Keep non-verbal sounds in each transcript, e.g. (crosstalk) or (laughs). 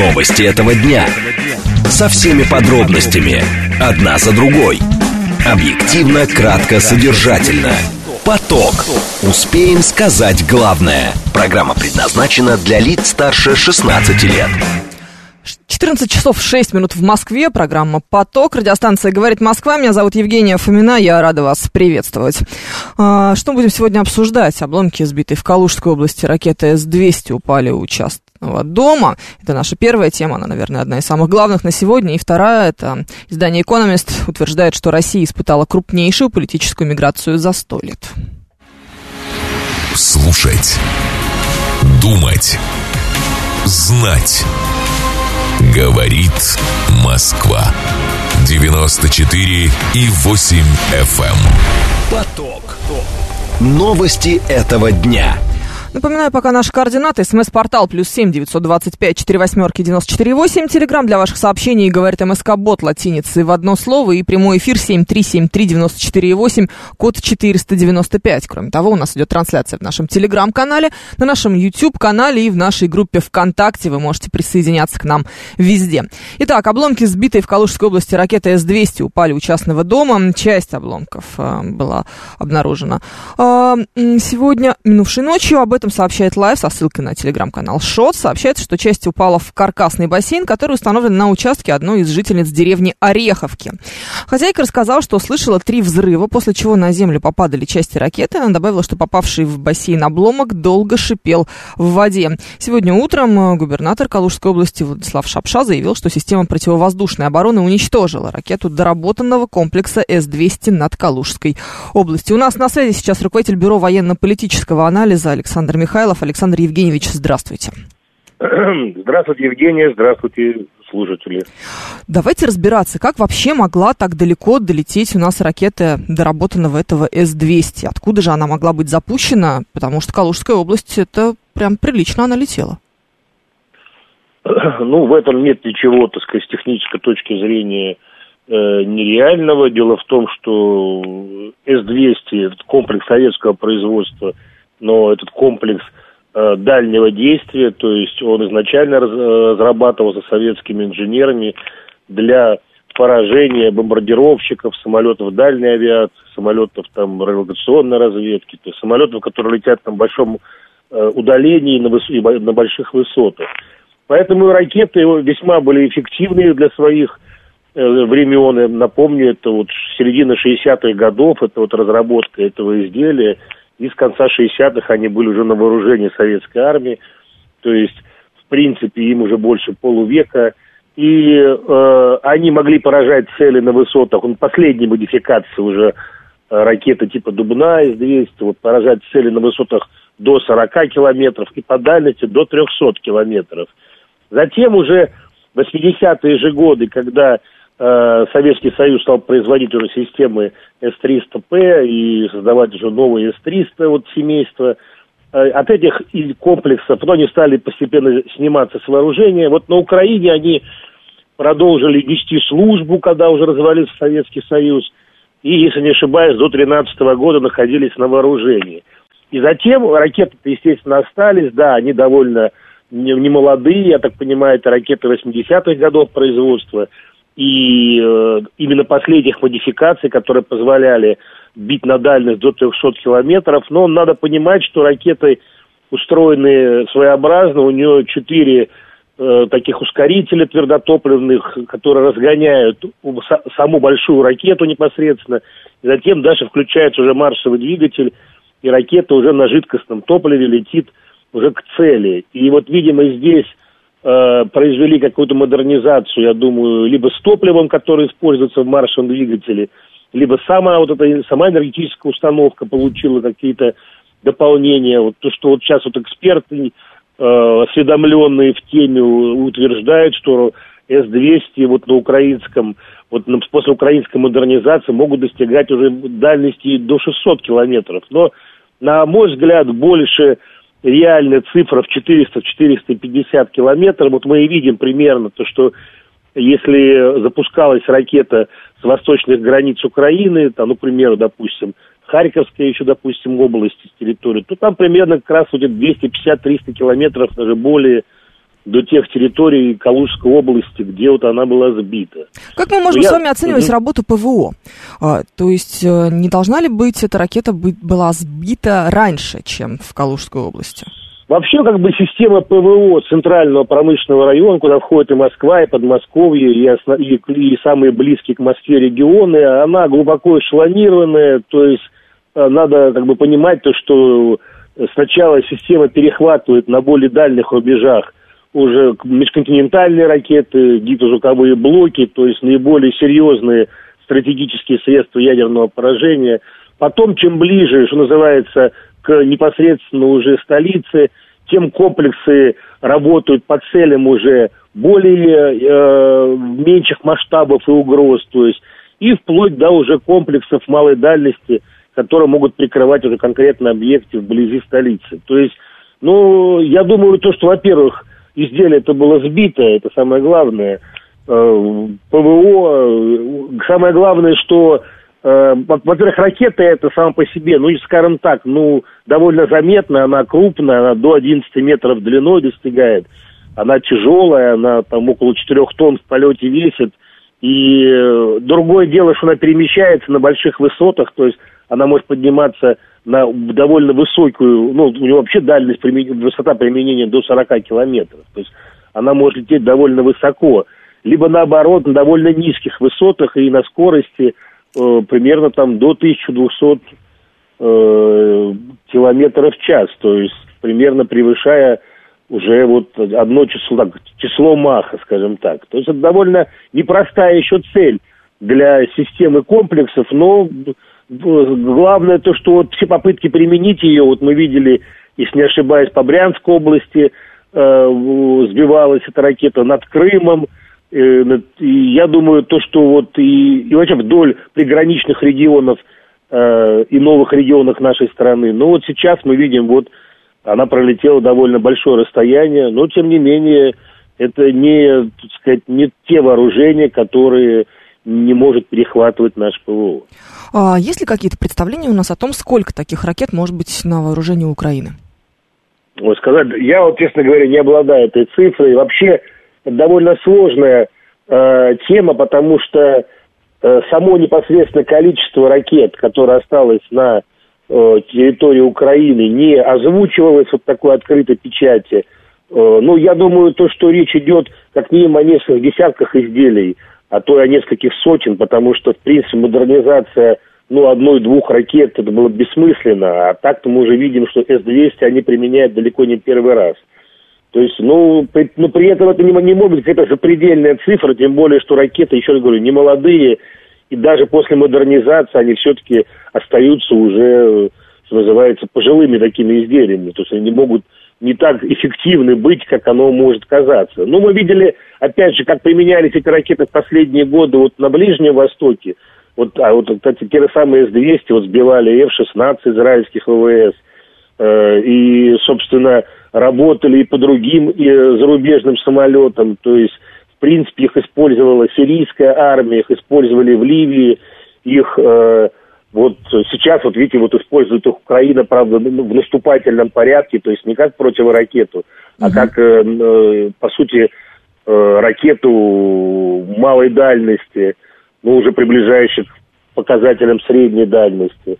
Новости этого дня. Со всеми подробностями. Одна за другой. Объективно, кратко, содержательно. Поток. Успеем сказать главное. Программа предназначена для лиц старше 16 лет. 14 часов 6 минут в Москве. Программа «Поток». Радиостанция «Говорит Москва». Меня зовут Евгения Фомина. Я рада вас приветствовать. А, что будем сегодня обсуждать? Обломки, сбитые в Калужской области ракеты С-200 упали у частного дома. Это наша первая тема, она, наверное, одна из самых главных на сегодня. И вторая, это издание «Экономист» утверждает, что Россия испытала крупнейшую политическую миграцию за сто лет. Слушать. Думать. Знать. Говорит Москва. 94 и 8 FM. Эм. Поток. Новости этого дня. Напоминаю, пока наши координаты. СМС-портал плюс семь девятьсот двадцать пять четыре восьмерки девяносто четыре восемь. Телеграмм для ваших сообщений говорит МСК Бот латиницей в одно слово. И прямой эфир семь три семь три девяносто четыре восемь. Код четыреста девяносто пять. Кроме того, у нас идет трансляция в нашем Телеграм-канале, на нашем YouTube-канале и в нашей группе ВКонтакте. Вы можете присоединяться к нам везде. Итак, обломки сбитой в Калужской области ракеты С-200 упали у частного дома. Часть обломков э, была обнаружена э, сегодня, минувшей ночью. Об этом этом сообщает Лайв со ссылкой на телеграм-канал Шот. Сообщается, что часть упала в каркасный бассейн, который установлен на участке одной из жительниц деревни Ореховки. Хозяйка рассказала, что слышала три взрыва, после чего на землю попадали части ракеты. Она добавила, что попавший в бассейн обломок долго шипел в воде. Сегодня утром губернатор Калужской области Владислав Шапша заявил, что система противовоздушной обороны уничтожила ракету доработанного комплекса С-200 над Калужской областью. У нас на связи сейчас руководитель Бюро военно-политического анализа Александр Александр Михайлов. Александр Евгеньевич, здравствуйте. (clears throat) Здравствуйте, Евгения, здравствуйте, слушатели. Давайте разбираться, как вообще могла так далеко долететь у нас ракета доработанного этого С-200? Откуда же она могла быть запущена? Потому что Калужская область, это прям прилично она летела. (clears throat) Ну, в этом нет ничего, так сказать, с технической точки зрения э, нереального. Дело в том, что С-200, комплекс советского производства – но этот комплекс э, дальнего действия, то есть он изначально э, разрабатывался советскими инженерами для поражения бомбардировщиков, самолетов дальней авиации, самолетов там радиационной разведки, то есть самолетов, которые летят на большом э, удалении на, выс... на больших высотах. Поэтому ракеты весьма были эффективны для своих времен. Напомню, это вот середина 60-х годов, это вот разработка этого изделия – и с конца 60-х они были уже на вооружении советской армии, то есть, в принципе, им уже больше полувека, и э, они могли поражать цели на высотах, он последней модификации уже э, ракеты типа Дубна С-200, вот поражать цели на высотах до 40 километров и по дальности до 300 километров. Затем уже 80-е же годы, когда Советский Союз стал производить уже системы С-300П и создавать уже новые С-300 вот семейства. Э, от этих комплексов, но они стали постепенно сниматься с вооружения. Вот на Украине они продолжили вести службу, когда уже развалился Советский Союз. И, если не ошибаюсь, до 2013 года находились на вооружении. И затем ракеты естественно, остались. Да, они довольно не, не молодые, я так понимаю, это ракеты 80-х годов производства – и э, именно последних модификаций, которые позволяли бить на дальность до 300 километров. Но надо понимать, что ракеты устроены своеобразно, у нее четыре э, таких ускорителя твердотопливных, которые разгоняют саму большую ракету непосредственно. И затем дальше включается уже маршевый двигатель, и ракета уже на жидкостном топливе летит уже к цели. И вот, видимо, здесь произвели какую-то модернизацию, я думаю, либо с топливом, которое используется в маршевом двигателе, либо сама вот эта сама энергетическая установка получила какие-то дополнения. Вот то, что вот сейчас вот эксперты, э, осведомленные в теме, утверждают, что С-200 вот на украинском, вот на, после украинской модернизации могут достигать уже дальности до 600 километров. Но, на мой взгляд, больше реальная цифра в 400-450 километров. Вот мы и видим примерно то, что если запускалась ракета с восточных границ Украины, там, ну, к примеру, допустим, Харьковская еще, допустим, область, территории, то там примерно как раз будет 250-300 километров, даже более до тех территорий Калужской области, где вот она была сбита. Как мы можем Но с вами оценивать угу. работу ПВО? А, то есть э, не должна ли быть эта ракета быть, была сбита раньше, чем в Калужской области? Вообще, как бы система ПВО центрального промышленного района, куда входит и Москва, и Подмосковье, и, основ... и, и самые близкие к Москве регионы, она глубоко эшелонированная, то есть э, надо как бы понимать то, что сначала система перехватывает на более дальних рубежах уже межконтинентальные ракеты, гидрозвуковые блоки, то есть наиболее серьезные стратегические средства ядерного поражения. Потом, чем ближе, что называется, к непосредственно уже столице, тем комплексы работают по целям уже более э, меньших масштабов и угроз, то есть и вплоть до уже комплексов малой дальности, которые могут прикрывать уже конкретно объекты вблизи столицы. То есть, ну, я думаю, то, что, во-первых, изделие это было сбито, это самое главное. Э, ПВО, э, самое главное, что Э, во-первых, ракета это сама по себе, ну, скажем так, ну, довольно заметная, она крупная, она до 11 метров длиной достигает, она тяжелая, она там около 4 тонн в полете весит, и другое дело, что она перемещается на больших высотах, то есть она может подниматься на довольно высокую, ну, у нее вообще дальность, высота применения до 40 километров, то есть она может лететь довольно высоко, либо наоборот, на довольно низких высотах и на скорости – Э, примерно там до 1200 э, километров в час, то есть примерно превышая уже вот одно число, так, число Маха, скажем так. То есть это довольно непростая еще цель для системы комплексов, но главное то, что вот все попытки применить ее, вот мы видели, если не ошибаюсь, по Брянской области э, сбивалась эта ракета над Крымом, Э, и я думаю, то, что вот и, и вообще вдоль приграничных регионов э, и новых регионах нашей страны. Но вот сейчас мы видим, вот она пролетела довольно большое расстояние, но тем не менее это не, так сказать, не те вооружения, которые не может перехватывать наш ПВО. А есть ли какие-то представления у нас о том, сколько таких ракет может быть на вооружении Украины? Вот сказать, я вот, честно говоря, не обладаю этой цифрой. Вообще, довольно сложная э, тема, потому что э, само непосредственно количество ракет, которое осталось на э, территории Украины, не озвучивалось вот такой открытой печати. Э, ну, я думаю, то, что речь идет как минимум о нескольких десятках изделий, а то и о нескольких сотен, потому что, в принципе, модернизация ну, одной-двух ракет, это было бессмысленно, а так-то мы уже видим, что С-200 они применяют далеко не первый раз. То есть, ну, при, но при этом это не, не может быть какая-то запредельная цифра, тем более, что ракеты, еще раз говорю, не молодые, и даже после модернизации они все-таки остаются уже, что называется, пожилыми такими изделиями. То есть они не могут не так эффективны быть, как оно может казаться. Ну, мы видели, опять же, как применялись эти ракеты в последние годы вот на Ближнем Востоке. Вот, а вот, кстати, те же самые С-200 вот сбивали F-16 израильских ВВС. Э, и, собственно, работали и по другим и зарубежным самолетам, то есть, в принципе, их использовала сирийская армия, их использовали в Ливии, их э, вот сейчас, вот видите, вот использует их Украина, правда, ну, в наступательном порядке, то есть не как противоракету, а как, э, э, по сути, э, ракету малой дальности, ну, уже приближающих к показателям средней дальности.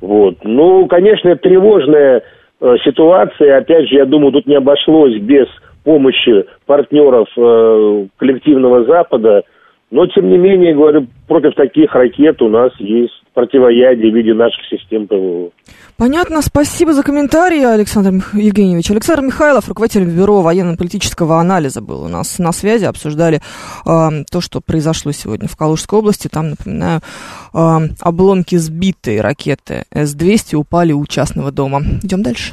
Вот. Ну, конечно, тревожная Э, ситуации, опять же, я думаю, тут не обошлось без помощи партнеров э, коллективного Запада, но, тем не менее, говорю, против таких ракет у нас есть противоядие в виде наших систем ПВО. Понятно, спасибо за комментарий, Александр. Евгеньевич. Александр Михайлов, руководитель Бюро военно-политического анализа, был у нас на связи, обсуждали э, то, что произошло сегодня в Калужской области. Там, напоминаю, э, обломки сбитой ракеты С-200 упали у частного дома. Идем дальше.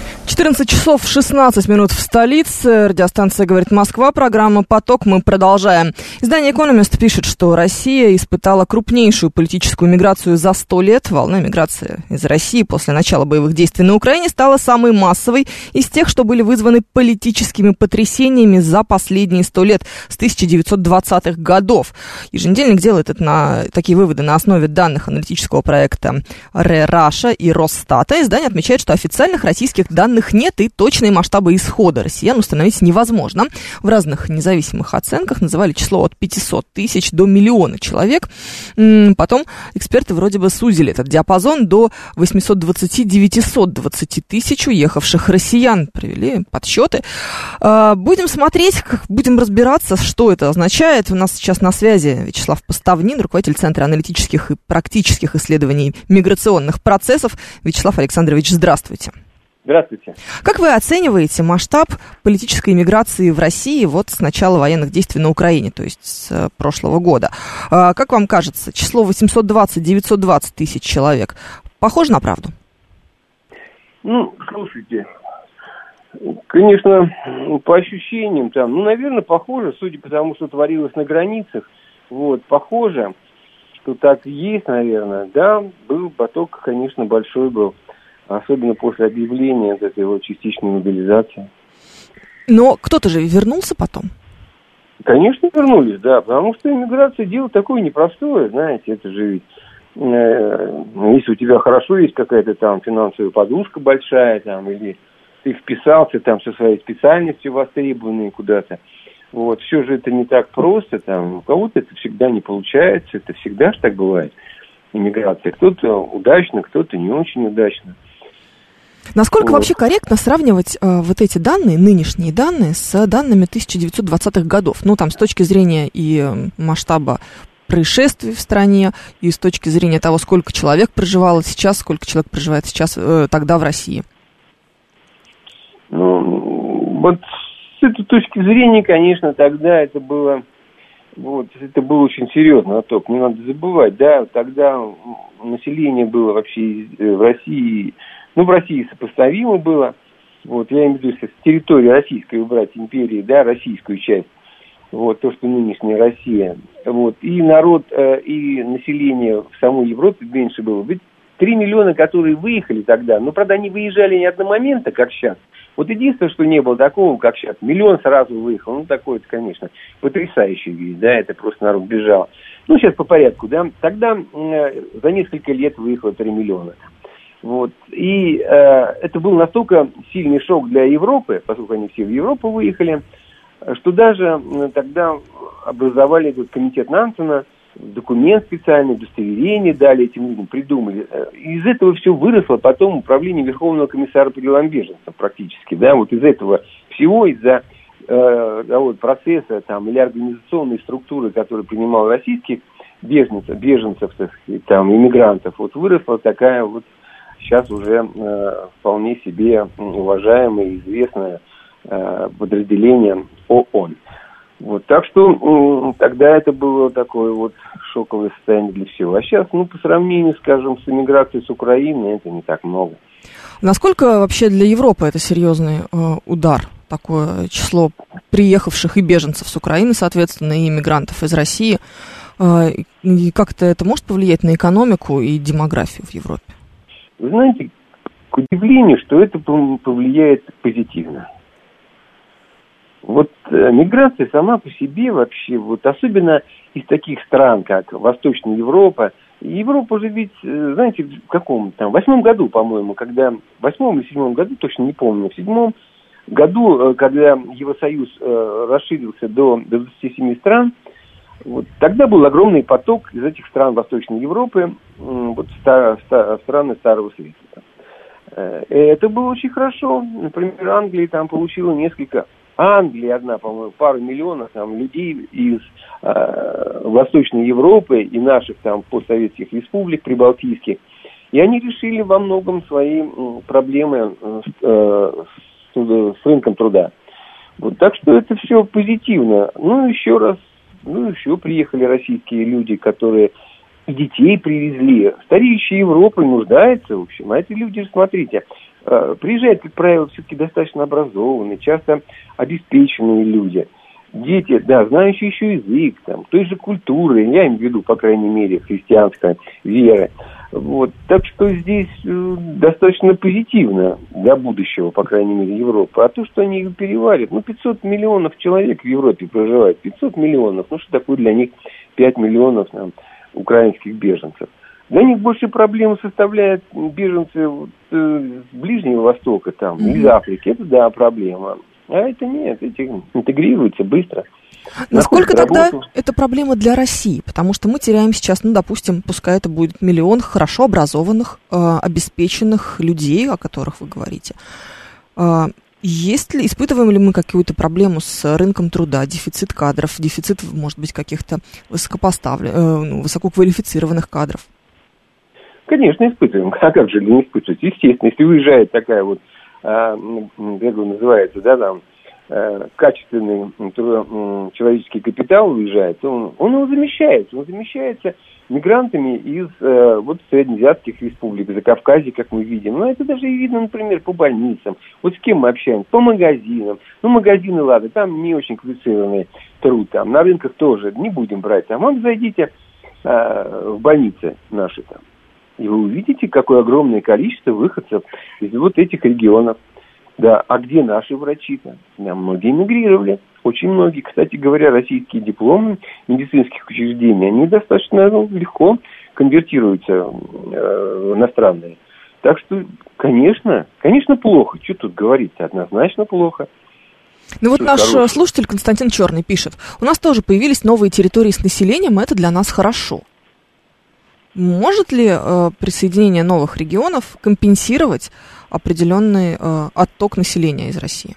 14 часов 16 минут в столице. Радиостанция «Говорит Москва». Программа «Поток». Мы продолжаем. Издание «Экономист» пишет, что Россия испытала крупнейшую политическую миграцию за 100 лет. Волна миграции из России после начала боевых действий на Украине стала самой массовой из тех, что были вызваны политическими потрясениями за последние 100 лет с 1920-х годов. Еженедельник делает это на такие выводы на основе данных аналитического проекта РЕРАШа и Росстата. Издание отмечает, что официальных российских данных данных нет и точные масштабы исхода россиян установить невозможно. В разных независимых оценках называли число от 500 тысяч до миллиона человек. Потом эксперты вроде бы сузили этот диапазон до 820-920 тысяч уехавших россиян. Провели подсчеты. А, будем смотреть, будем разбираться, что это означает. У нас сейчас на связи Вячеслав Поставнин, руководитель Центра аналитических и практических исследований миграционных процессов. Вячеслав Александрович, здравствуйте. Здравствуйте. Как вы оцениваете масштаб политической миграции в России вот с начала военных действий на Украине, то есть с э, прошлого года? А, как вам кажется, число 820-920 тысяч человек похоже на правду? Ну, слушайте, конечно, по ощущениям там, ну, наверное, похоже, судя по тому, что творилось на границах, вот, похоже, что так и есть, наверное, да, был поток, конечно, большой был особенно после объявления вот этой вот частичной мобилизации. Но кто-то же вернулся потом? Конечно, вернулись, да, потому что иммиграция дело такое непростое, знаете, это же ведь э, если у тебя хорошо есть какая-то там финансовая подушка большая, там, или ты вписался там со своей специальностью востребованной куда-то, вот, все же это не так просто, там, у кого-то это всегда не получается, это всегда же так бывает, иммиграция. Кто-то удачно, кто-то не очень удачно. Насколько вообще корректно сравнивать э, вот эти данные, нынешние данные, с данными 1920-х годов? Ну, там, с точки зрения и э, масштаба происшествий в стране, и с точки зрения того, сколько человек проживало сейчас, сколько человек проживает сейчас, э, тогда в России? Ну, вот с этой точки зрения, конечно, тогда это было, вот, это был очень серьезный отток, не надо забывать, да, тогда население было вообще э, в России ну, в России сопоставимо было. Вот, я имею в виду, с территории российской убрать империи, да, российскую часть, вот, то, что нынешняя Россия, вот, и народ, э, и население в самой Европе меньше было. Ведь 3 миллиона, которые выехали тогда, ну, правда, они выезжали не одномоментно, как сейчас. Вот единственное, что не было такого, как сейчас, миллион сразу выехал, ну, такое это, конечно, потрясающий вид, да, это просто народ бежал. Ну, сейчас по порядку, да, тогда э, за несколько лет выехало 3 миллиона. Вот. И э, это был настолько сильный шок для Европы, поскольку они все в Европу выехали, что даже тогда образовали этот комитет Нансена, документ специальный, удостоверение дали этим людям, придумали. Э, из этого все выросло потом управление Верховного комиссара по делам беженцев практически. Да? Вот из этого всего, из-за э, да, вот, процесса там, или организационной структуры, которую принимал российских беженцев, беженцев так сказать, там, иммигрантов, вот выросла такая вот сейчас уже э, вполне себе уважаемое известное э, подразделение ООН. Вот, так что тогда это было такое вот шоковое состояние для всего. А сейчас, ну, по сравнению, скажем, с эмиграцией с Украины, это не так много. Насколько вообще для Европы это серьезный э, удар? Такое число приехавших и беженцев с Украины, соответственно, и иммигрантов из России. Э, и как-то это может повлиять на экономику и демографию в Европе? Вы знаете, к удивлению, что это повлияет позитивно. Вот э, миграция сама по себе вообще, вот особенно из таких стран, как Восточная Европа, Европа же ведь, э, знаете, в каком там, восьмом году, по-моему, когда, в восьмом или седьмом году, точно не помню, в седьмом году, э, когда Евросоюз э, расширился до, до 27 стран, вот, тогда был огромный поток из этих стран Восточной Европы вот, в страны Старого Света. Э, это было очень хорошо. Например, Англия там получила несколько... Англия одна, по-моему, пару миллионов там, людей из э, Восточной Европы и наших там постсоветских республик прибалтийских. И они решили во многом свои проблемы э, с, с, с рынком труда. Вот, так что это все позитивно. Ну, еще раз ну, еще приехали российские люди, которые детей привезли. Стареющая Европа нуждается, в общем. А эти люди, смотрите, э, приезжают, как правило, все-таки достаточно образованные, часто обеспеченные люди. Дети, да, знающие еще язык, там, той же культуры, я имею в виду, по крайней мере, христианской веры. Вот. Так что здесь э, достаточно позитивно для будущего, по крайней мере, Европы. А то, что они их переварят, ну, 500 миллионов человек в Европе проживает, 500 миллионов, ну, что такое для них 5 миллионов там, украинских беженцев. Для них больше проблемы составляют беженцы вот, э, с Ближнего Востока, там, mm-hmm. из Африки. Это, да, проблема. А это нет, эти интегрируются быстро. Насколько тогда работу. это проблема для России? Потому что мы теряем сейчас, ну, допустим, пускай это будет миллион хорошо образованных, э, обеспеченных людей, о которых вы говорите. Э, есть ли, испытываем ли мы какую-то проблему с рынком труда, дефицит кадров, дефицит, может быть, каких-то высокопоставленных, э, ну, высококвалифицированных кадров? Конечно, испытываем. А как же не испытывать? Естественно, если уезжает такая вот, как он называется, да, там, а, качественный человеческий капитал уезжает, он, он его замещает. Он замещается мигрантами из э, вот среднеазиатских республик, за Кавказе, как мы видим. Но это даже и видно, например, по больницам. Вот с кем мы общаемся? По магазинам. Ну, магазины, ладно, там не очень квалифицированный труд. Там на рынках тоже не будем брать. Там вам зайдите э, в больницы наши там и вы увидите, какое огромное количество выходцев из вот этих регионов. Да, а где наши врачи-то? Да, многие эмигрировали. Очень многие, кстати говоря, российские дипломы медицинских учреждений, они достаточно ну, легко конвертируются э, в иностранные. Так что, конечно, конечно, плохо. Что тут говорить? Однозначно плохо. Ну вот наш хороший. слушатель Константин Черный пишет. У нас тоже появились новые территории с населением, и это для нас хорошо. Может ли э, присоединение новых регионов компенсировать определенный э, отток населения из России?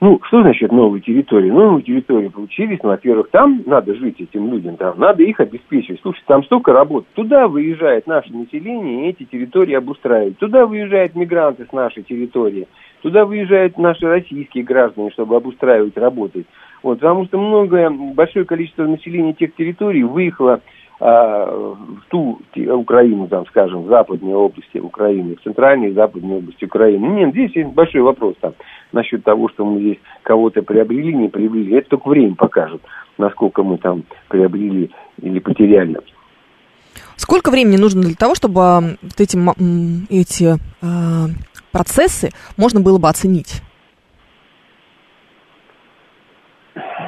Ну, что значит новые территории? Новые территории получились, ну, во-первых, там надо жить этим людям, там надо их обеспечивать. Слушай, там столько работ. Туда выезжает наше население, и эти территории обустраивают. Туда выезжают мигранты с нашей территории. Туда выезжают наши российские граждане, чтобы обустраивать, работать. Вот, потому что многое, большое количество населения тех территорий выехало в ту Украину, там, скажем, в западной области Украины, в центральной и западной области Украины. Нет, здесь есть большой вопрос там насчет того, что мы здесь кого-то приобрели, не приобрели. Это только время покажет, насколько мы там приобрели или потеряли. Сколько времени нужно для того, чтобы вот эти, эти э, процессы можно было бы оценить?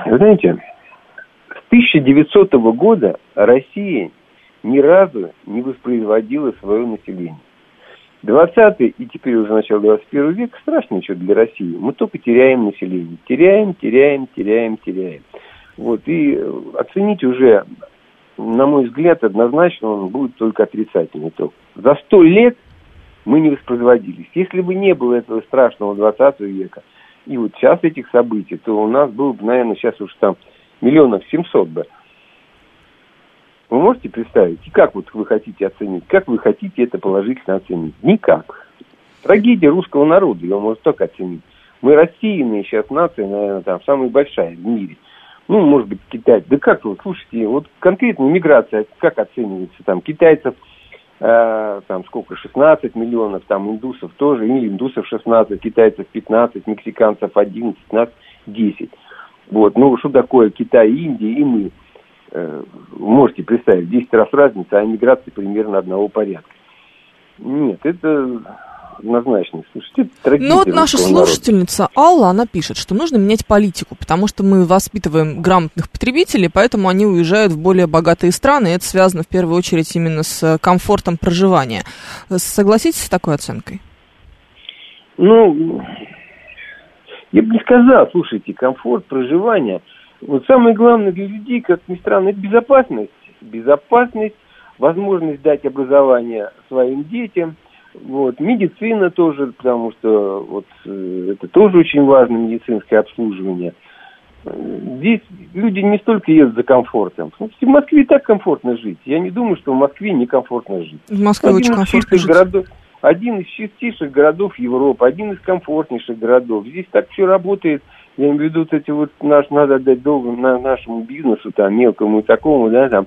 Вы знаете, 1900 года Россия ни разу не воспроизводила свое население. 20 и теперь уже начало 21 века страшно что для России. Мы только теряем население. Теряем, теряем, теряем, теряем. Вот, и оценить уже, на мой взгляд, однозначно он будет только отрицательный итог. За сто лет мы не воспроизводились. Если бы не было этого страшного 20 века, и вот сейчас этих событий, то у нас было бы, наверное, сейчас уж там миллионов семьсот бы. Вы можете представить? И как вот вы хотите оценить? Как вы хотите это положительно оценить? Никак. Трагедия русского народа, его можно только оценить. Мы рассеянные сейчас нация, наверное, там самая большая в мире. Ну, может быть, Китай. Да как вы, слушайте, вот конкретно миграция, как оценивается там китайцев, э, там сколько, 16 миллионов, там индусов тоже, или индусов 16, китайцев 15, мексиканцев 11, нас 10. Вот. Ну, что такое Китай, Индия и мы? Э, можете представить, 10 раз разница, а миграция примерно одного порядка. Нет, это однозначно. Слушайте, это Ну вот наша слушательница народа. Алла, она пишет, что нужно менять политику, потому что мы воспитываем грамотных потребителей, поэтому они уезжают в более богатые страны, и это связано в первую очередь именно с комфортом проживания. Согласитесь с такой оценкой? Ну, я бы не сказал, слушайте, комфорт проживания. Вот самое главное для людей, как ни странно, это безопасность. Безопасность, возможность дать образование своим детям. Вот, медицина тоже, потому что вот, э, это тоже очень важно, медицинское обслуживание. Здесь люди не столько едут за комфортом. В Москве и так комфортно жить. Я не думаю, что в Москве некомфортно жить. В Москве очень комфортно жить. Городов, один из чистейших городов Европы, один из комфортнейших городов. Здесь так все работает. Я имею в виду, вот эти вот наш, надо отдать долг на нашему бизнесу, там, мелкому и такому, да, там,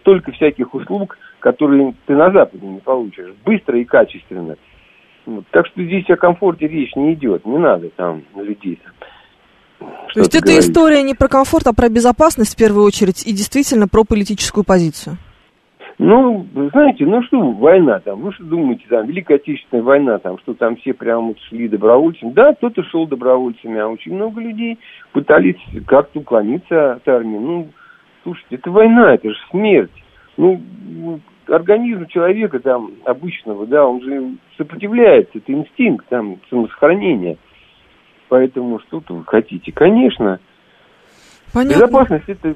столько всяких услуг, которые ты на Западе не получишь. Быстро и качественно. Вот. Так что здесь о комфорте речь не идет. Не надо там людей. То есть это говорить. история не про комфорт, а про безопасность в первую очередь и действительно про политическую позицию. Ну, знаете, ну что, война там, вы что думаете, там, Великая Отечественная война, там, что там все прямо вот шли добровольцами. Да, кто-то шел добровольцами, а очень много людей пытались как-то уклониться от армии. Ну, слушайте, это война, это же смерть. Ну, организм человека там обычного, да, он же сопротивляется, это инстинкт там самосохранения. Поэтому что-то вы хотите. Конечно, Понятно. безопасность это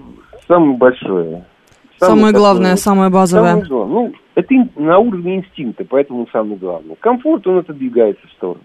самое большое. Самое, самое главное, такое, самое базовое. Самое главное. Ну, это на уровне инстинкта, поэтому самое главное. Комфорт, он отодвигается в сторону.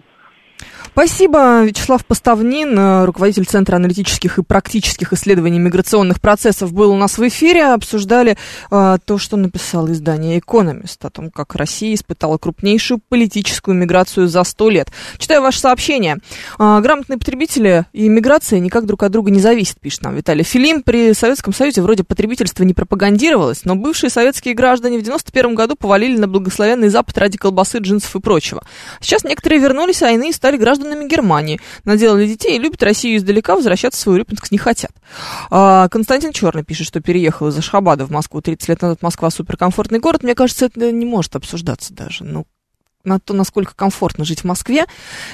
Спасибо. Вячеслав Поставнин, э, руководитель Центра аналитических и практических исследований миграционных процессов, был у нас в эфире. Обсуждали э, то, что написал издание «Экономист», о том, как Россия испытала крупнейшую политическую миграцию за сто лет. Читаю ваше сообщение. Э, грамотные потребители и миграция никак друг от друга не зависят, пишет нам Виталий Филим. При Советском Союзе вроде потребительство не пропагандировалось, но бывшие советские граждане в 91 году повалили на благословенный Запад ради колбасы, джинсов и прочего. Сейчас некоторые вернулись, а иные стали гражданами Германии, наделали детей и любят Россию издалека, возвращаться в свой Урюпинск не хотят. А, Константин Черный пишет, что переехал из Ашхабада в Москву 30 лет назад. Москва суперкомфортный город. Мне кажется, это не может обсуждаться даже. Ну, на то, насколько комфортно жить в Москве,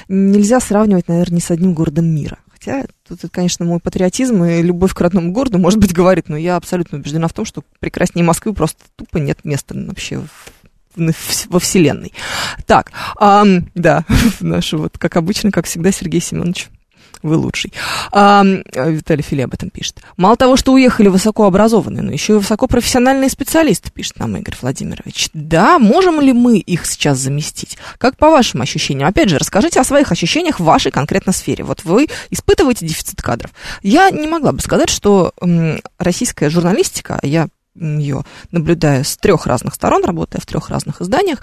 нельзя сравнивать, наверное, ни с одним городом мира. Хотя тут, конечно, мой патриотизм и любовь к родному городу, может быть, говорит, но я абсолютно убеждена в том, что прекраснее Москвы просто тупо нет места вообще во Вселенной. Так, а, да, (laughs) нашу вот, как обычно, как всегда, Сергей Семенович вы лучший. А, Виталий Фили об этом пишет. Мало того, что уехали высокообразованные, но еще и высокопрофессиональные специалисты, пишет нам Игорь Владимирович. Да, можем ли мы их сейчас заместить? Как по вашим ощущениям? Опять же, расскажите о своих ощущениях в вашей конкретно сфере. Вот вы испытываете дефицит кадров. Я не могла бы сказать, что российская журналистика, я ее, наблюдая с трех разных сторон, работая в трех разных изданиях,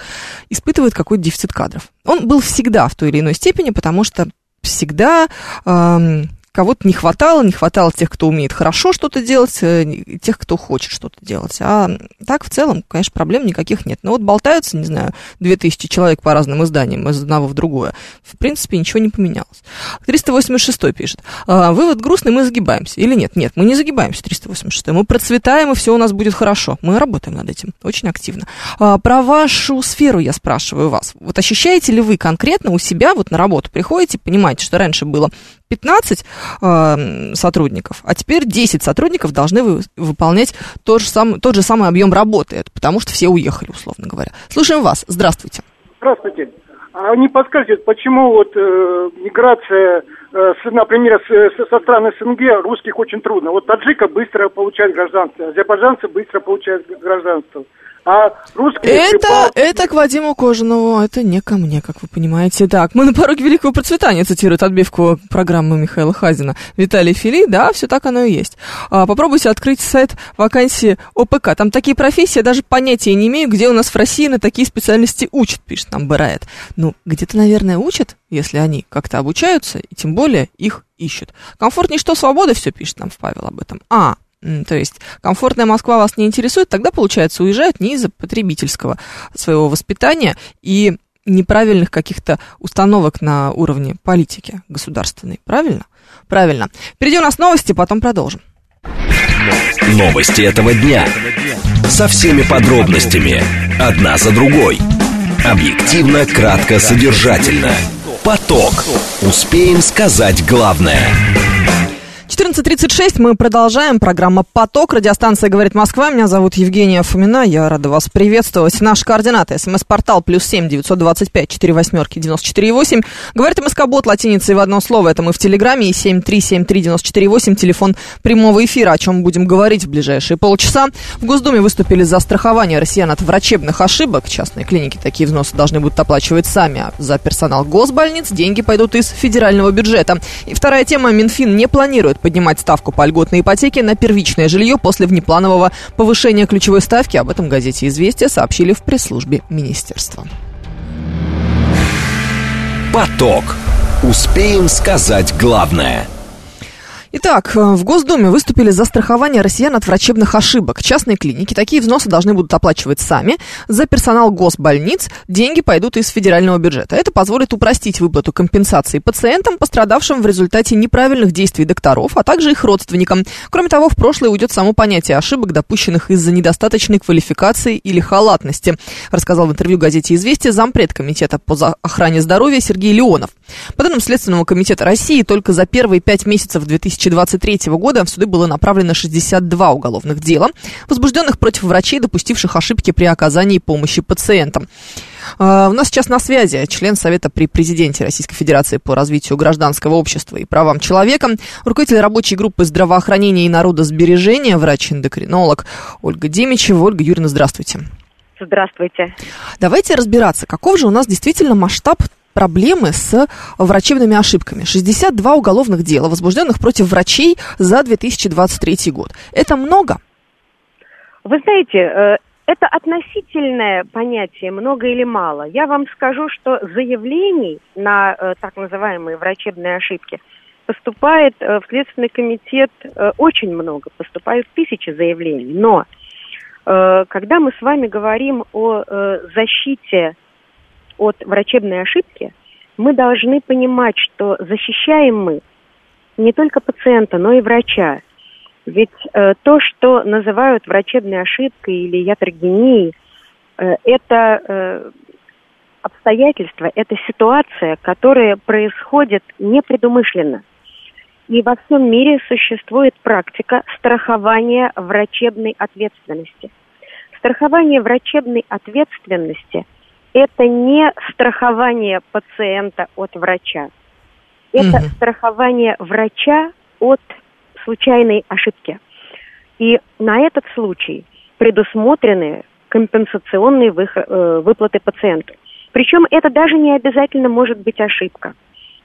испытывает какой-то дефицит кадров. Он был всегда в той или иной степени, потому что всегда эм, кого-то не хватало, не хватало тех, кто умеет хорошо что-то делать, э, тех, кто хочет что-то делать. А так, в целом, конечно, проблем никаких нет. Но вот болтаются, не знаю, 2000 человек по разным изданиям из одного в другое. В принципе, ничего не поменялось. 386 пишет. А, вывод грустный, мы загибаемся. Или нет? Нет, мы не загибаемся, 386. Мы процветаем, и все у нас будет хорошо. Мы работаем над этим очень активно. А, про вашу сферу я спрашиваю вас. Вот ощущаете ли вы конкретно у себя, вот на работу приходите, понимаете, что раньше было 15 э, сотрудников, а теперь 10 сотрудников должны вы, выполнять тот же, сам, тот же самый объем работы, потому что все уехали, условно говоря. Слушаем вас. Здравствуйте. Здравствуйте. А не подскажете, почему вот э, миграция, э, например, с, со стран СНГ русских очень трудно? Вот таджика быстро получает гражданство, азербайджанцы быстро получают гражданство а русские... Это, это к Вадиму Кожанову, это не ко мне, как вы понимаете. Так, мы на пороге великого процветания цитируют отбивку программы Михаила Хазина. Виталий Фили, да, все так оно и есть. А, попробуйте открыть сайт вакансии ОПК. Там такие профессии, я даже понятия не имею, где у нас в России на такие специальности учат, пишет нам Барает. Ну, где-то, наверное, учат, если они как-то обучаются, и тем более их ищут. Комфортнее, что свобода, все пишет нам Павел об этом. А, то есть комфортная Москва вас не интересует, тогда, получается, уезжают не из-за потребительского своего воспитания и неправильных каких-то установок на уровне политики государственной. Правильно? Правильно. Впереди у нас новости, потом продолжим. Новости этого дня. Со всеми подробностями. Одна за другой. Объективно, кратко, содержательно. Поток. Успеем сказать главное. 14.36, мы продолжаем. Программа «Поток». Радиостанция «Говорит Москва». Меня зовут Евгения Фомина. Я рада вас приветствовать. Наши координаты. СМС-портал плюс семь девятьсот двадцать пять четыре восьмерки девяносто четыре восемь. Говорит МСК-бот латиницей в одно слово. Это мы в Телеграме. И семь три семь три девяносто четыре восемь. Телефон прямого эфира, о чем будем говорить в ближайшие полчаса. В Госдуме выступили за страхование россиян от врачебных ошибок. Частные клиники такие взносы должны будут оплачивать сами. А за персонал госбольниц деньги пойдут из федерального бюджета. И вторая тема. Минфин не планирует поднимать ставку по льготной ипотеке на первичное жилье после внепланового повышения ключевой ставки. Об этом газете «Известия» сообщили в пресс-службе министерства. Поток. Успеем сказать главное – Итак, э, в Госдуме выступили за страхование россиян от врачебных ошибок. Частные клиники такие взносы должны будут оплачивать сами. За персонал госбольниц деньги пойдут из федерального бюджета. Это позволит упростить выплату компенсации пациентам, пострадавшим в результате неправильных действий докторов, а также их родственникам. Кроме того, в прошлое уйдет само понятие ошибок, допущенных из-за недостаточной квалификации или халатности, рассказал в интервью газете «Известия» зампред комитета по охране здоровья Сергей Леонов. По данным Следственного комитета России, только за первые пять месяцев 2023 года в суды было направлено 62 уголовных дела, возбужденных против врачей, допустивших ошибки при оказании помощи пациентам. Uh, у нас сейчас на связи член Совета при президенте Российской Федерации по развитию гражданского общества и правам человека, руководитель рабочей группы здравоохранения и народосбережения, врач-эндокринолог Ольга Демичева. Ольга Юрьевна, здравствуйте. Здравствуйте. Давайте разбираться, каков же у нас действительно масштаб проблемы с врачебными ошибками. 62 уголовных дела, возбужденных против врачей за 2023 год. Это много? Вы знаете, э, это относительное понятие, много или мало. Я вам скажу, что заявлений на э, так называемые врачебные ошибки поступает э, в Следственный комитет очень много, поступают тысячи заявлений. Но когда мы с вами говорим о защите от врачебной ошибки, мы должны понимать, что защищаем мы не только пациента, но и врача. Ведь э, то, что называют врачебной ошибкой или ятрогенией, э, это э, обстоятельства, это ситуация, которая происходит непредумышленно. И во всем мире существует практика страхования врачебной ответственности. Страхование врачебной ответственности – это не страхование пациента от врача. Это угу. страхование врача от случайной ошибки. И на этот случай предусмотрены компенсационные э, выплаты пациенту. Причем это даже не обязательно может быть ошибка.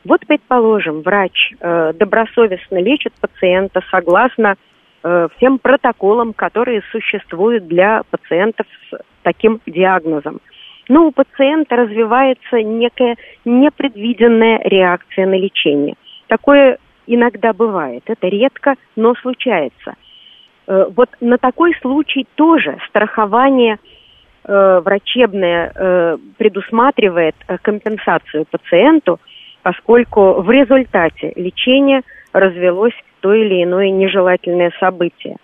Вот, предположим, врач э, добросовестно лечит пациента согласно э, всем протоколам, которые существуют для пациентов с таким диагнозом но у пациента развивается некая непредвиденная реакция на лечение. Такое иногда бывает, это редко, но случается. Э, вот на такой случай тоже страхование э, врачебное э, предусматривает компенсацию пациенту, поскольку в результате лечения развелось то или иное нежелательное событие.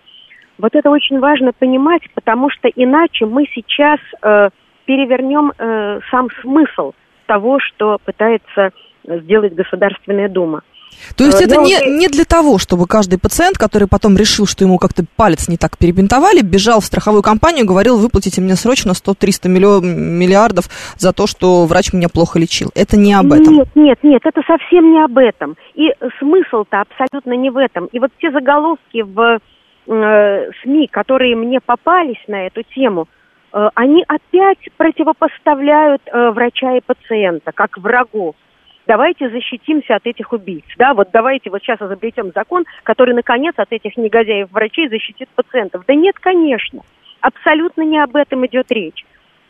Вот это очень важно понимать, потому что иначе мы сейчас перевернем э, сам смысл того, что пытается сделать Государственная Дума. То есть э, это не, не для того, чтобы каждый пациент, который потом решил, что ему как-то палец не так перебинтовали, бежал в страховую компанию, говорил, выплатите мне срочно 100-300 миллиардов за то, что врач меня плохо лечил. Это не об этом. Нет, нет, нет, это совсем не об этом. И смысл-то абсолютно не в этом. И вот те заголовки в э, СМИ, которые мне попались на эту тему – Э, они опять противопоставляют э, врача и пациента как врагов. Давайте защитимся от этих убийц. Да, вот давайте вот сейчас изобретем закон, который, наконец, от этих негодяев врачей защитит пациентов. Да нет, конечно. Абсолютно не об этом идет речь.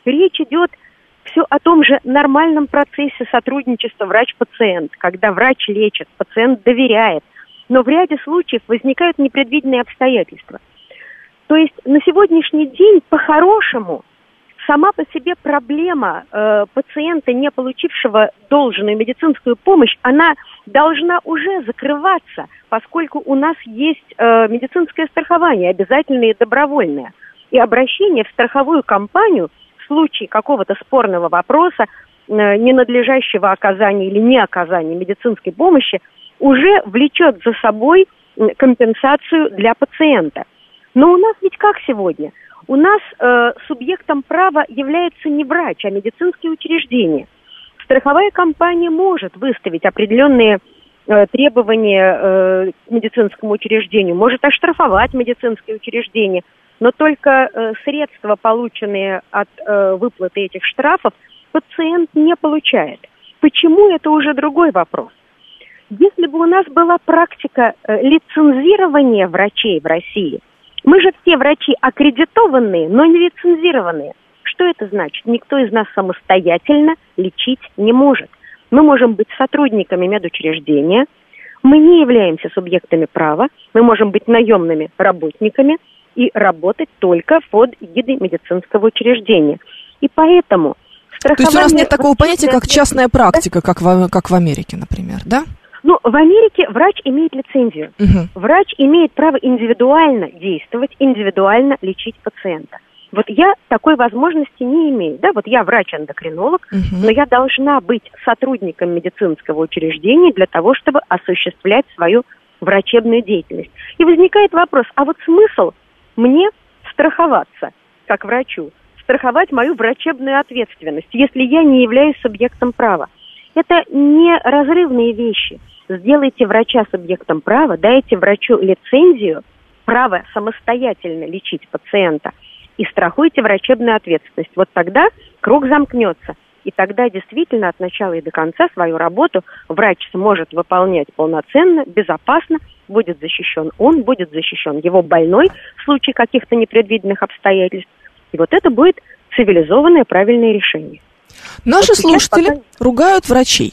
Речь идет все о том же нормальном процессе сотрудничества врач-пациент, когда врач лечит, пациент доверяет. Но в ряде случаев возникают непредвиденные обстоятельства – то есть на сегодняшний день по-хорошему сама по себе проблема э, пациента, не получившего должную медицинскую помощь, она должна уже закрываться, поскольку у нас есть э, медицинское страхование, обязательное и добровольное. И обращение в страховую компанию в случае какого-то спорного вопроса, э, ненадлежащего оказания или не оказания медицинской помощи, уже влечет за собой компенсацию для пациента. Но у нас ведь как сегодня? У нас э, субъектом права является не врач, а медицинские учреждения. Страховая компания может выставить определенные э, требования э, медицинскому учреждению, может оштрафовать медицинское учреждение, но только э, средства, полученные от э, выплаты этих штрафов, пациент не получает. Почему, это уже другой вопрос. Если бы у нас была практика э, лицензирования врачей в России – мы же все врачи аккредитованные, но не лицензированные. Что это значит? Никто из нас самостоятельно лечить не может. Мы можем быть сотрудниками медучреждения, Мы не являемся субъектами права, мы можем быть наемными работниками и работать только под эгидой медицинского учреждения. И поэтому То есть у нас нет такого понятия, как частная практика, как в, как в Америке, например, да? Ну, в Америке врач имеет лицензию. Угу. Врач имеет право индивидуально действовать, индивидуально лечить пациента. Вот я такой возможности не имею. Да, вот я врач-эндокринолог, Мгм. но я должна быть сотрудником медицинского учреждения для того, чтобы осуществлять свою врачебную деятельность. И возникает вопрос, а вот смысл мне страховаться, как врачу, страховать мою врачебную ответственность, если я не являюсь субъектом права? Это не разрывные вещи. Сделайте врача субъектом права, дайте врачу лицензию, право самостоятельно лечить пациента и страхуйте врачебную ответственность. Вот тогда круг замкнется. И тогда действительно от начала и до конца свою работу врач сможет выполнять полноценно, безопасно, будет защищен он, будет защищен его больной в случае каких-то непредвиденных обстоятельств. И вот это будет цивилизованное правильное решение. Наши Вот слушатели пока- ругают врачей.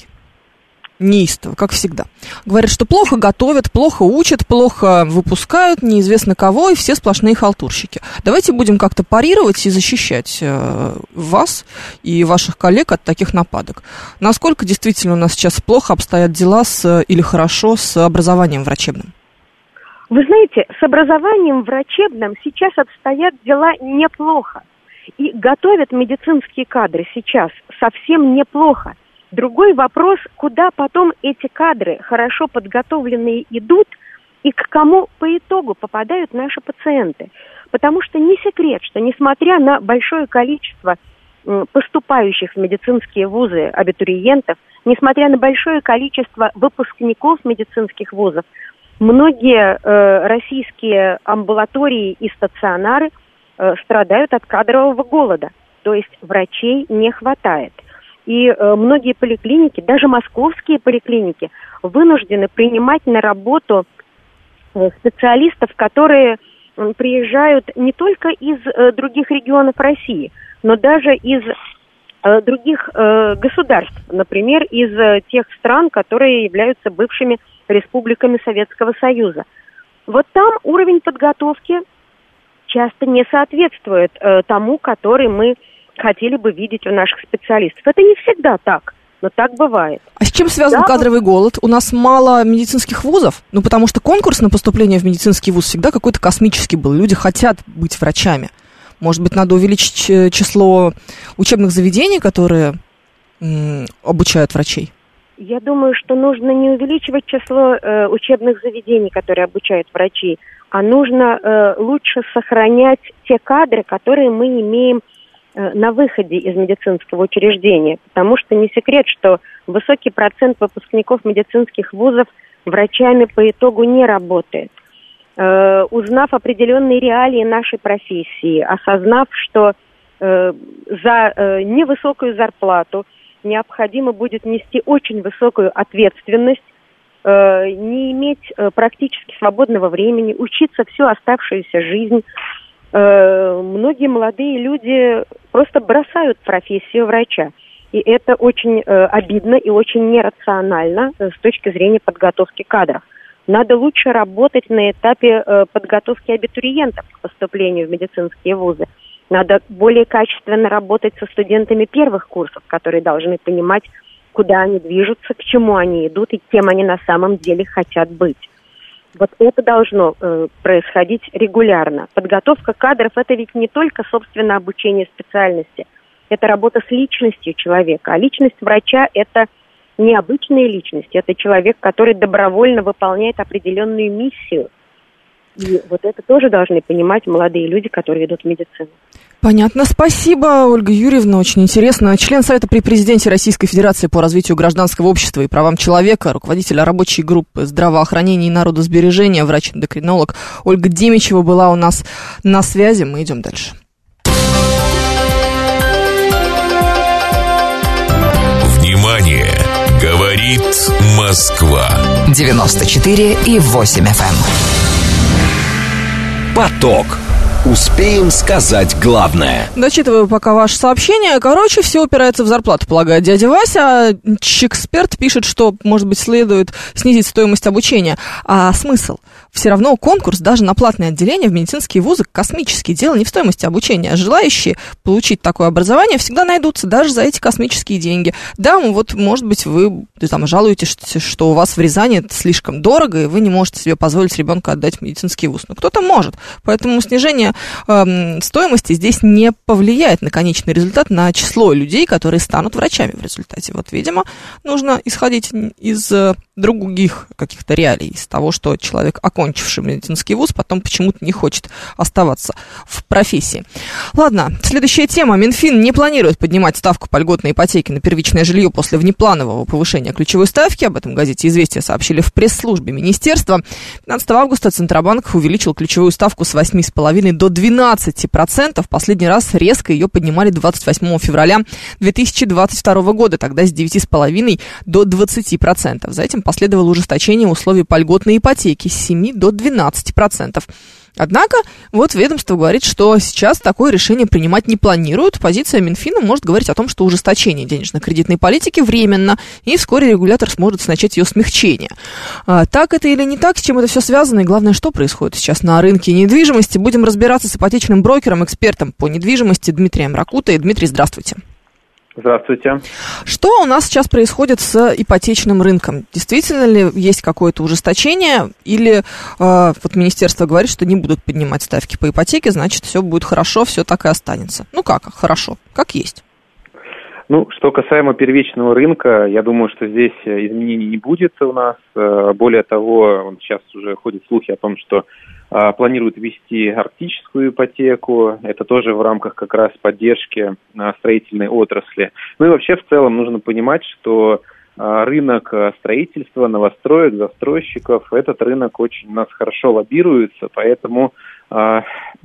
Неистово, как всегда. Говорят, что плохо готовят, плохо учат, плохо выпускают, неизвестно кого, и все сплошные халтурщики. Давайте будем как-то парировать и защищать э, вас и ваших коллег от таких нападок. Насколько действительно у нас сейчас плохо обстоят дела с, или хорошо с образованием врачебным? Вы знаете, с образованием врачебным сейчас обстоят дела неплохо. И готовят медицинские кадры сейчас совсем неплохо. Другой вопрос, куда потом эти кадры, хорошо подготовленные, идут и к кому по итогу попадают наши пациенты. Потому что не секрет, что несмотря на большое количество поступающих в медицинские вузы абитуриентов, несмотря на большое количество выпускников медицинских вузов, многие э, российские амбулатории и стационары э, страдают от кадрового голода. То есть врачей не хватает. И э, многие поликлиники, даже московские поликлиники, вынуждены принимать на работу э, специалистов, которые приезжают не только из э, других регионов России, но даже из э, других э, государств, например, из э, тех стран, которые являются бывшими республиками Советского Союза. Вот там уровень подготовки часто не соответствует э, тому, который мы хотели бы видеть у наших специалистов. Это не всегда так, но так бывает. А с чем связан Да. кадровый голод? У нас мало медицинских вузов? Ну, потому что конкурс на поступление в медицинский вуз всегда какой-то космический был. Люди хотят быть врачами. Может быть, надо увеличить э, число учебных заведений, которые обучают врачей? Я думаю, что нужно не увеличивать число э, учебных заведений, которые обучают врачей, а нужно э, лучше сохранять те кадры, которые мы имеем на выходе из медицинского учреждения. Потому что не секрет, что высокий процент выпускников медицинских вузов врачами по итогу не работает. Э, узнав определенные реалии нашей профессии, осознав, что э, за э, невысокую зарплату необходимо будет нести очень высокую ответственность, э, не иметь э, практически свободного времени, учиться всю оставшуюся жизнь. Э, многие молодые люди просто бросают профессию врача. И это очень э, обидно и очень нерационально э, с точки зрения подготовки кадров. Надо лучше работать на этапе э, подготовки абитуриентов к поступлению в медицинские вузы. Надо более качественно работать со студентами первых курсов, которые должны понимать, куда они движутся, к чему они идут и кем они на самом деле хотят быть. Вот это должно э, происходить регулярно. Подготовка кадров это ведь не только собственно обучение специальности, это работа с личностью человека. А личность врача это необычная личность, это человек, который добровольно выполняет определенную миссию. И вот это тоже должны понимать молодые люди, которые идут в медицину. Понятно. Спасибо, Ольга Юрьевна. Очень интересно. Член Совета при президенте Российской Федерации по развитию гражданского общества и правам человека, руководитель рабочей группы здравоохранения и народосбережения, врач-эндокринолог Ольга Демичева была у нас на связи. Мы идем дальше. Внимание! Говорит Москва. 94 и 8 FM. Поток. Успеем сказать главное. Дочитываю пока ваше сообщение. Короче, все упирается в зарплату, полагает дядя Вася. Эксперт пишет, что, может быть, следует снизить стоимость обучения. А смысл? Все равно конкурс даже на платное отделение в медицинские вузы космический. Дело не в стоимости обучения. Желающие получить такое образование всегда найдутся даже за эти космические деньги. Да, вот, может быть, вы там жалуетесь, что у вас в Рязани это слишком дорого, и вы не можете себе позволить ребенка отдать в медицинский вуз. Но кто-то может. Поэтому снижение э, стоимости здесь не повлияет на конечный результат, на число людей, которые станут врачами в результате. Вот, видимо, нужно исходить из э, других каких-то реалий, из того, что человек, окончивший медицинский вуз, потом почему-то не хочет оставаться в профессии. Ладно, следующая тема. Минфин не планирует поднимать ставку по льготной ипотеке на первичное жилье после внепланового повышения ключевой ставки. Об этом газете «Известия» сообщили в пресс-службе министерства. 15 августа Центробанк увеличил ключевую ставку с 8,5 до 12%. Последний раз резко ее поднимали 28 февраля 2022 года, тогда с 9,5 до 20%. За этим последовало ужесточение условий по льготной ипотеке с 7 до 12%. Однако, вот ведомство говорит, что сейчас такое решение принимать не планируют. Позиция Минфина может говорить о том, что ужесточение денежно-кредитной политики временно, и вскоре регулятор сможет начать ее смягчение. А, так это или не так, с чем это все связано, и главное, что происходит сейчас на рынке недвижимости. Будем разбираться с ипотечным брокером, экспертом по недвижимости Дмитрием Ракутой. Дмитрий, здравствуйте. Здравствуйте. Что у нас сейчас происходит с ипотечным рынком? Действительно ли есть какое-то ужесточение? Или э, вот министерство говорит, что не будут поднимать ставки по ипотеке, значит, все будет хорошо, все так и останется? Ну как, хорошо, как есть. Ну, что касаемо первичного рынка, я думаю, что здесь изменений не будет у нас. Э, более того, сейчас уже ходят слухи о том, что а, планируют ввести арктическую ипотеку. Это тоже в рамках как раз поддержки а, строительной отрасли. Ну и вообще в целом нужно понимать, что а, рынок строительства, новостроек, застройщиков, этот рынок очень у нас хорошо лоббируется, поэтому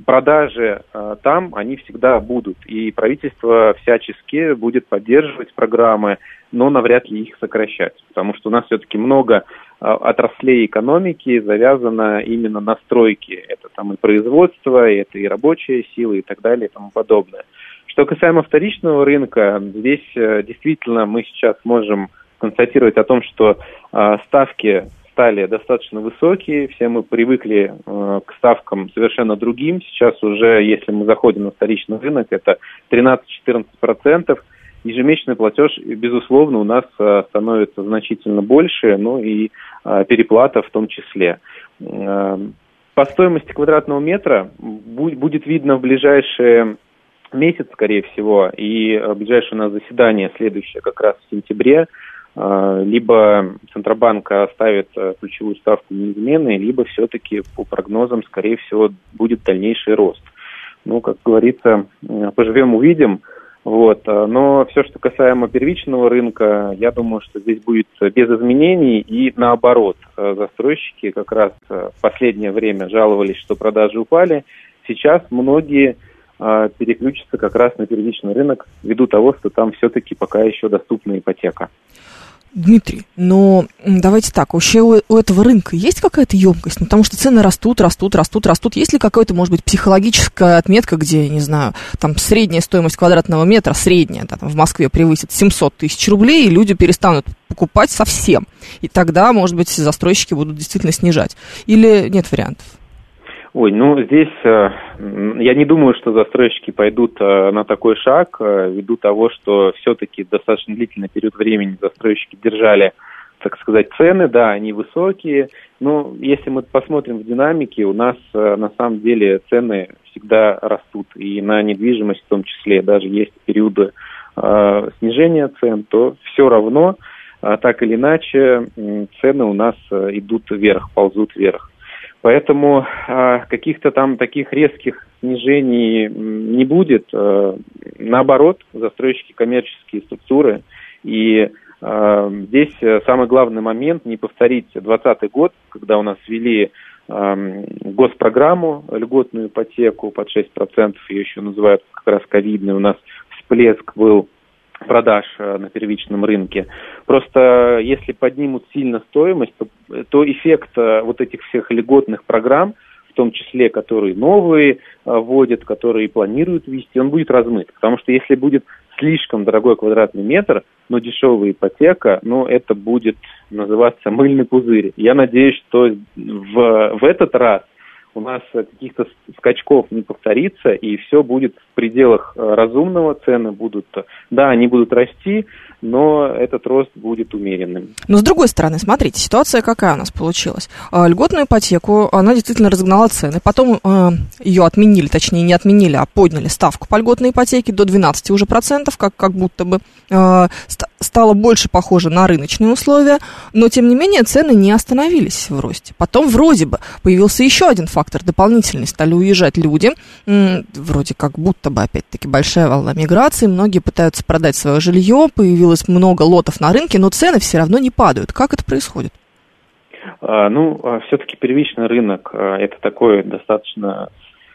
продажи там, они всегда будут. И правительство всячески будет поддерживать программы, но навряд ли их сокращать, потому что у нас все-таки много отраслей экономики завязано именно на стройке. Это там и производство, и это и рабочая сила, и так далее, и тому подобное. Что касаемо вторичного рынка, здесь э, действительно мы сейчас можем констатировать о том, что э, ставки стали достаточно высокие, все мы привыкли э, к ставкам совершенно другим. Сейчас уже, если мы заходим на вторичный рынок, это 13-14% ежемесячный платеж, безусловно, у нас э, становится значительно больше, ну и э, переплата в том числе. Э, по стоимости квадратного метра будет видно в ближайшие месяц, скорее всего, и ближайшее у нас заседание следующее как раз в сентябре, либо Центробанк оставит ключевую ставку неизменной, либо все-таки по прогнозам, скорее всего, будет дальнейший рост. Ну, как говорится, поживем, увидим. Вот. Э, но все, что касаемо первичного рынка, я думаю, что здесь будет без изменений. И наоборот, э, застройщики как раз э, в последнее время жаловались, что продажи упали. Сейчас многие переключатся как раз на первичный рынок ввиду того, что там все-таки пока еще доступна ипотека. Дмитрий, но давайте так, вообще у, у этого рынка есть какая-то емкость? Ну, потому что цены растут, растут, растут, растут. Есть ли какая-то, может быть, психологическая отметка, где, не знаю, там средняя стоимость квадратного метра, средняя, да, там в Москве превысит 700 тысяч рублей, и люди перестанут покупать совсем. И тогда, может быть, застройщики будут действительно снижать. Или нет вариантов? Ой, ну здесь э, я не думаю, что застройщики пойдут э, на такой шаг, э, ввиду того, что все-таки достаточно длительный период времени застройщики держали, так сказать, цены, да, они высокие, но если мы посмотрим в динамике, у нас на самом деле цены всегда растут, и на недвижимость в том числе, даже есть периоды снижения цен, то все равно, так или иначе, цены у нас идут вверх, ползут вверх. Поэтому э, каких-то там таких резких снижений не будет. Э, наоборот, застройщики коммерческие структуры. И э, здесь самый главный момент не повторить 2020 год, когда у нас ввели э, госпрограмму, льготную ипотеку под 6%, ее еще называют как раз ковидной. У нас всплеск был продаж э, на первичном рынке. Просто если поднимут сильно стоимость, то, то эффект э, вот этих всех льготных программ, в том числе, которые новые вводят, которые планируют ввести, он будет размыт. Потому что если будет слишком дорогой квадратный метр, но дешевая ипотека, ну, это будет называться мыльный пузырь. Я надеюсь, что в, в этот раз у нас каких-то скачков не повторится, и все будет в пределах э, разумного, цены будут, да, они будут расти, но этот рост будет умеренным. Но с другой стороны, смотрите, ситуация какая у нас получилась. А, льготную ипотеку, она действительно разогнала цены, потом э, ее отменили, точнее не отменили, а подняли ставку по льготной ипотеке до 12 уже процентов, как, как будто бы э, стало больше похоже на рыночные условия, но тем не менее цены не остановились в росте. Потом вроде бы появился еще один фактор дополнительный, стали уезжать люди, вроде как будто бы опять-таки большая волна миграции, многие пытаются продать свое жилье, появилось много лотов на рынке, но цены все равно не падают. Как это происходит? А, ну, а все-таки первичный рынок а, это такое достаточно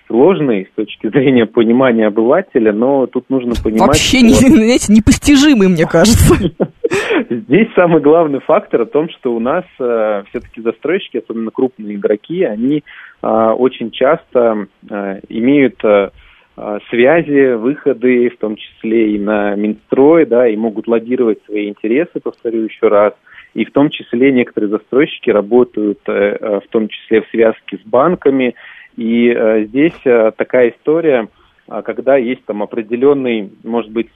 сложный с точки зрения понимания обывателя, но тут нужно понимать... Вообще, что... не, знаете, непостижимый, мне кажется. (laughs) Здесь самый главный фактор о том, что у нас э, все-таки застройщики, особенно крупные игроки, они э, очень часто э, имеют э, связи, выходы, в том числе и на Минстрой, да, и могут лоббировать свои интересы, повторю еще раз. И в том числе некоторые застройщики работают, э, э в том числе в связке с банками, и э, здесь такая история, э, когда есть там определенный, может быть,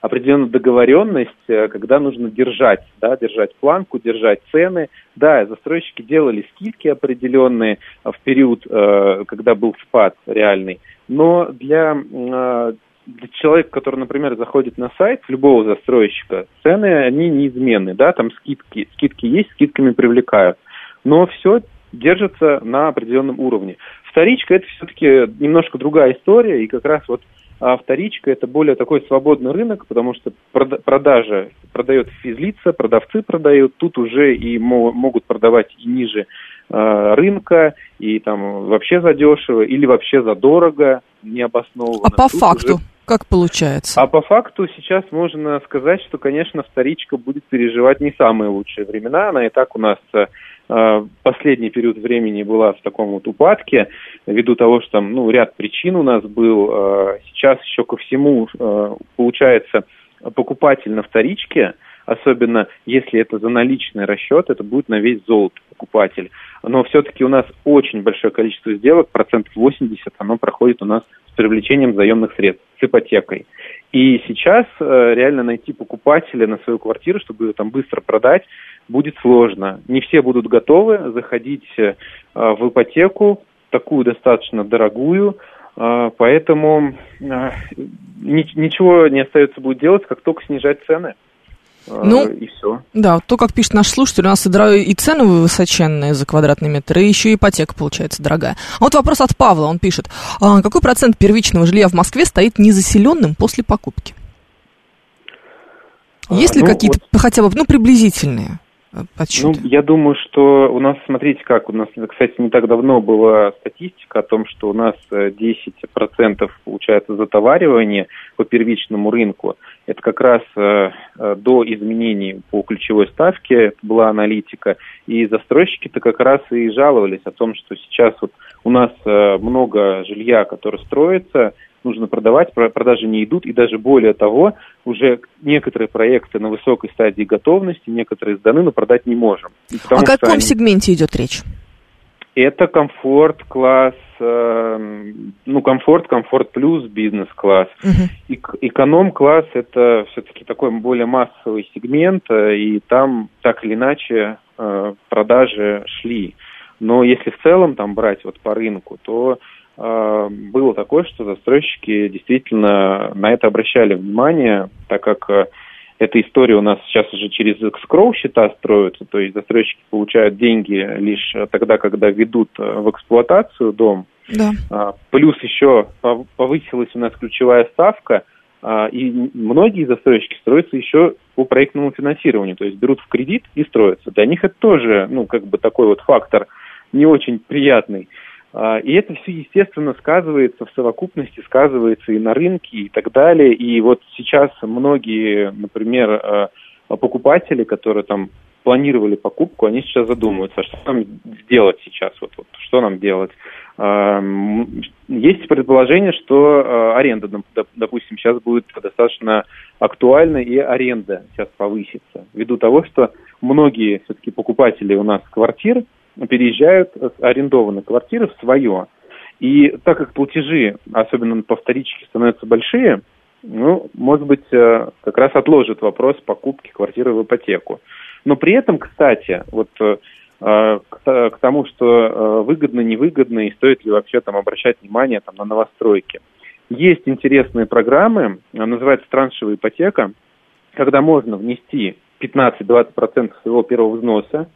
определенная договоренность, когда нужно держать, да, держать планку, держать цены. Да, застройщики делали скидки определенные в период, когда был спад реальный, но для э, для человека, который, например, заходит на сайт любого застройщика, цены, они неизменны, да, там скидки, скидки есть, скидками привлекают. Но все держится на определенном уровне. Вторичка это все-таки немножко другая история, и как раз вот а вторичка это более такой свободный рынок, потому что продажа продает физлица, продавцы продают, тут уже и могут продавать и ниже рынка, и там вообще задешево, или вообще задорого, необоснованно. А по тут факту? Уже... Как получается? А по факту сейчас можно сказать, что, конечно, вторичка будет переживать не самые лучшие времена. Она и так у нас э, Э, последний период времени была в таком вот упадке, ввиду того, что там, ну, ряд причин у нас был. Э, сейчас еще ко всему э, получается покупатель на вторичке, особенно если это за наличный расчет, это будет на весь золото покупатель. Но все-таки у нас очень большое количество сделок, процентов 80, оно проходит у нас с привлечением заемных средств, с ипотекой. И сейчас реально найти покупателя на свою квартиру, чтобы ее там быстро продать, будет сложно. Не все будут готовы заходить э, в ипотеку, такую достаточно дорогую, э, поэтому э, ничего не остается будет делать, как только снижать цены. Ну, и все. Да, то, как пишет наш слушатель, у нас и, и цены высоченные за квадратный метр, и еще ипотека получается дорогая. А вот вопрос от Павла, он пишет. А какой процент первичного жилья в Москве стоит незаселенным после покупки? Есть ли ну, какие-то вот... хотя бы, ну, приблизительные? Подсчеты? Ну, я думаю, что у нас, смотрите как, у нас, кстати, не так давно была статистика о том, что у нас 10% э, получается затоваривание по первичному рынку. Это как раз э, э, до изменений по ключевой ставке была аналитика. И застройщики-то как раз и жаловались о том, что сейчас вот у нас э, много жилья, которое строится, нужно продавать, продажи не идут, и даже более того, уже некоторые проекты на высокой стадии готовности, некоторые сданы, но продать не можем. О каком они... сегменте идет речь? Это комфорт класс, э, ну комфорт, комфорт плюс, бизнес класс. Угу. Эк- эконом класс это все-таки такой более массовый сегмент, э, и там так или иначе э, продажи шли. Но если в целом там брать вот по рынку, то было такое, что застройщики действительно на это обращали внимание, так как э, эта история у нас сейчас уже через escrow счета строится, то есть застройщики получают деньги лишь тогда, когда ведут э, в эксплуатацию дом. Да. А, плюс еще повысилась у нас ключевая ставка, а, и многие застройщики строятся еще по проектному финансированию, то есть берут в кредит и строятся. Для них это тоже, ну, как бы такой вот фактор не очень приятный. А, и это все, естественно, сказывается в совокупности, сказывается и на рынке и так далее. И вот сейчас многие, например, а, покупатели, которые там планировали покупку, они сейчас задумываются, что нам сделать сейчас, вот, вот что нам делать. Есть предположение, что аренда, допустим, сейчас будет достаточно актуальна, и аренда сейчас повысится. Ввиду того, что многие все-таки покупатели у нас квартир переезжают с арендованной квартиры в свое. И так как платежи, особенно по вторичке, становятся большие, ну, может быть, э, как раз отложит вопрос покупки квартиры в ипотеку. Но при этом, кстати, вот э, к, тому, что э, выгодно, невыгодно и стоит ли вообще там обращать внимание там, на новостройки. Есть интересные программы, называется траншевая ипотека, когда можно внести 15-20% своего первого взноса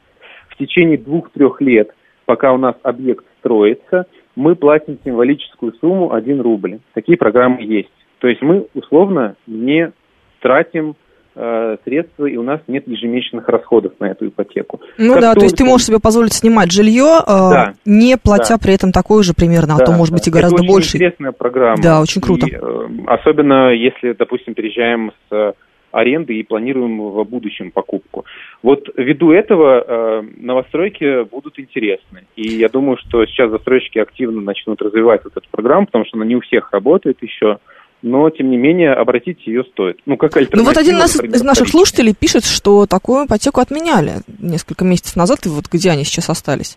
в течение двух-трех лет, пока у нас объект строится, мы платим символическую сумму 1 рубль. Такие программы есть. То есть мы условно не тратим э, средства, и у нас нет ежемесячных расходов на эту ипотеку. Ну как да, только... то есть ты можешь себе позволить снимать жилье, э, да, не платя да. при этом такое же примерно, да, а то может да. быть и гораздо Это больше. Это интересная программа. Да, очень круто. И, э, особенно если, допустим, переезжаем с аренды и планируем в будущем покупку. Вот ввиду этого э, новостройки будут интересны. И я думаю, что сейчас застройщики активно начнут развивать вот эту программу, потому что она не у всех работает еще но, тем не менее, обратить ее стоит. Ну, как альтернатива, Ну, вот один нас, из наших слушателей пишет, что такую ипотеку отменяли несколько месяцев назад, и вот где они сейчас остались?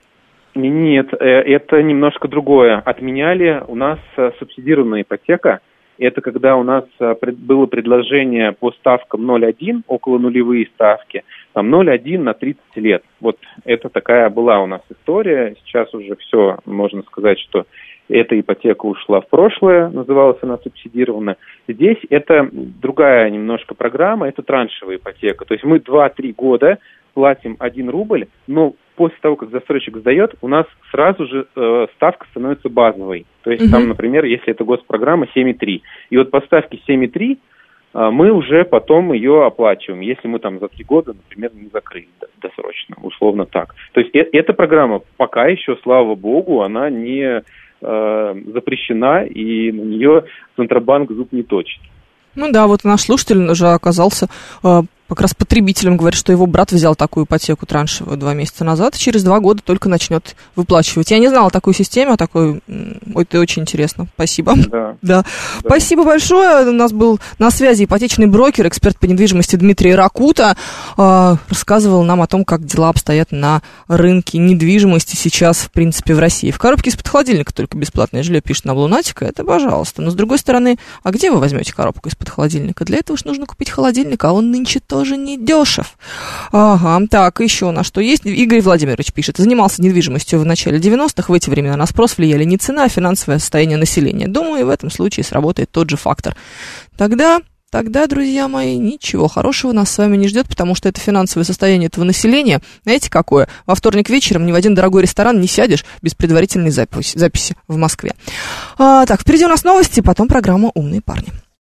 Нет, э, это немножко другое. Отменяли у нас э, субсидированная ипотека. Это когда у нас э, было предложение по ставкам 0,1, около нулевые ставки, там 0,1 на 30 лет. Вот это такая была у нас история. Сейчас уже все, можно сказать, что эта ипотека ушла в прошлое, называлась она субсидирована. Здесь это другая немножко программа, это траншевая ипотека. То есть мы 2-3 года платим 1 рубль, но после того, как застройщик сдает, у нас сразу же э, ставка становится базовой. То есть угу. там, например, если это госпрограмма 7,3. И вот по ставке 7,3 э, мы уже потом ее оплачиваем, если мы там за три года, например, не закрыли досрочно, условно так. То есть э, эта программа пока еще, слава богу, она не э, запрещена, и на нее Центробанк зуб не точит. Ну да, вот наш слушатель уже оказался э, как раз потребителем говорит, что его брат взял такую ипотеку траншевую два месяца назад, и через два года только начнет выплачивать. Я не знала такой системе, а такой... Ой, это очень интересно. Спасибо. Да. (laughs) да. да. Спасибо большое. У нас был на связи ипотечный брокер, эксперт по недвижимости Дмитрий Ракута. Э, рассказывал нам о том, как дела обстоят на рынке недвижимости сейчас, в принципе, в России. В коробке из-под холодильника только бесплатное жилье пишет на Лунатика. Это пожалуйста. Но с другой стороны, а где вы возьмете коробку из-под холодильника? Для этого же нужно купить холодильник, а он нынче то тоже не дешев. Ага, так, еще на что есть. Игорь Владимирович пишет. Занимался недвижимостью в начале 90-х. В эти времена на спрос влияли не цена, а финансовое состояние населения. Думаю, в этом случае сработает тот же фактор. Тогда Тогда, друзья мои, ничего хорошего нас с вами не ждет, потому что это финансовое состояние этого населения, знаете, какое? Во вторник вечером ни в один дорогой ресторан не сядешь без предварительной записи, записи в Москве. А, так, впереди у нас новости, потом программа «Умные парни».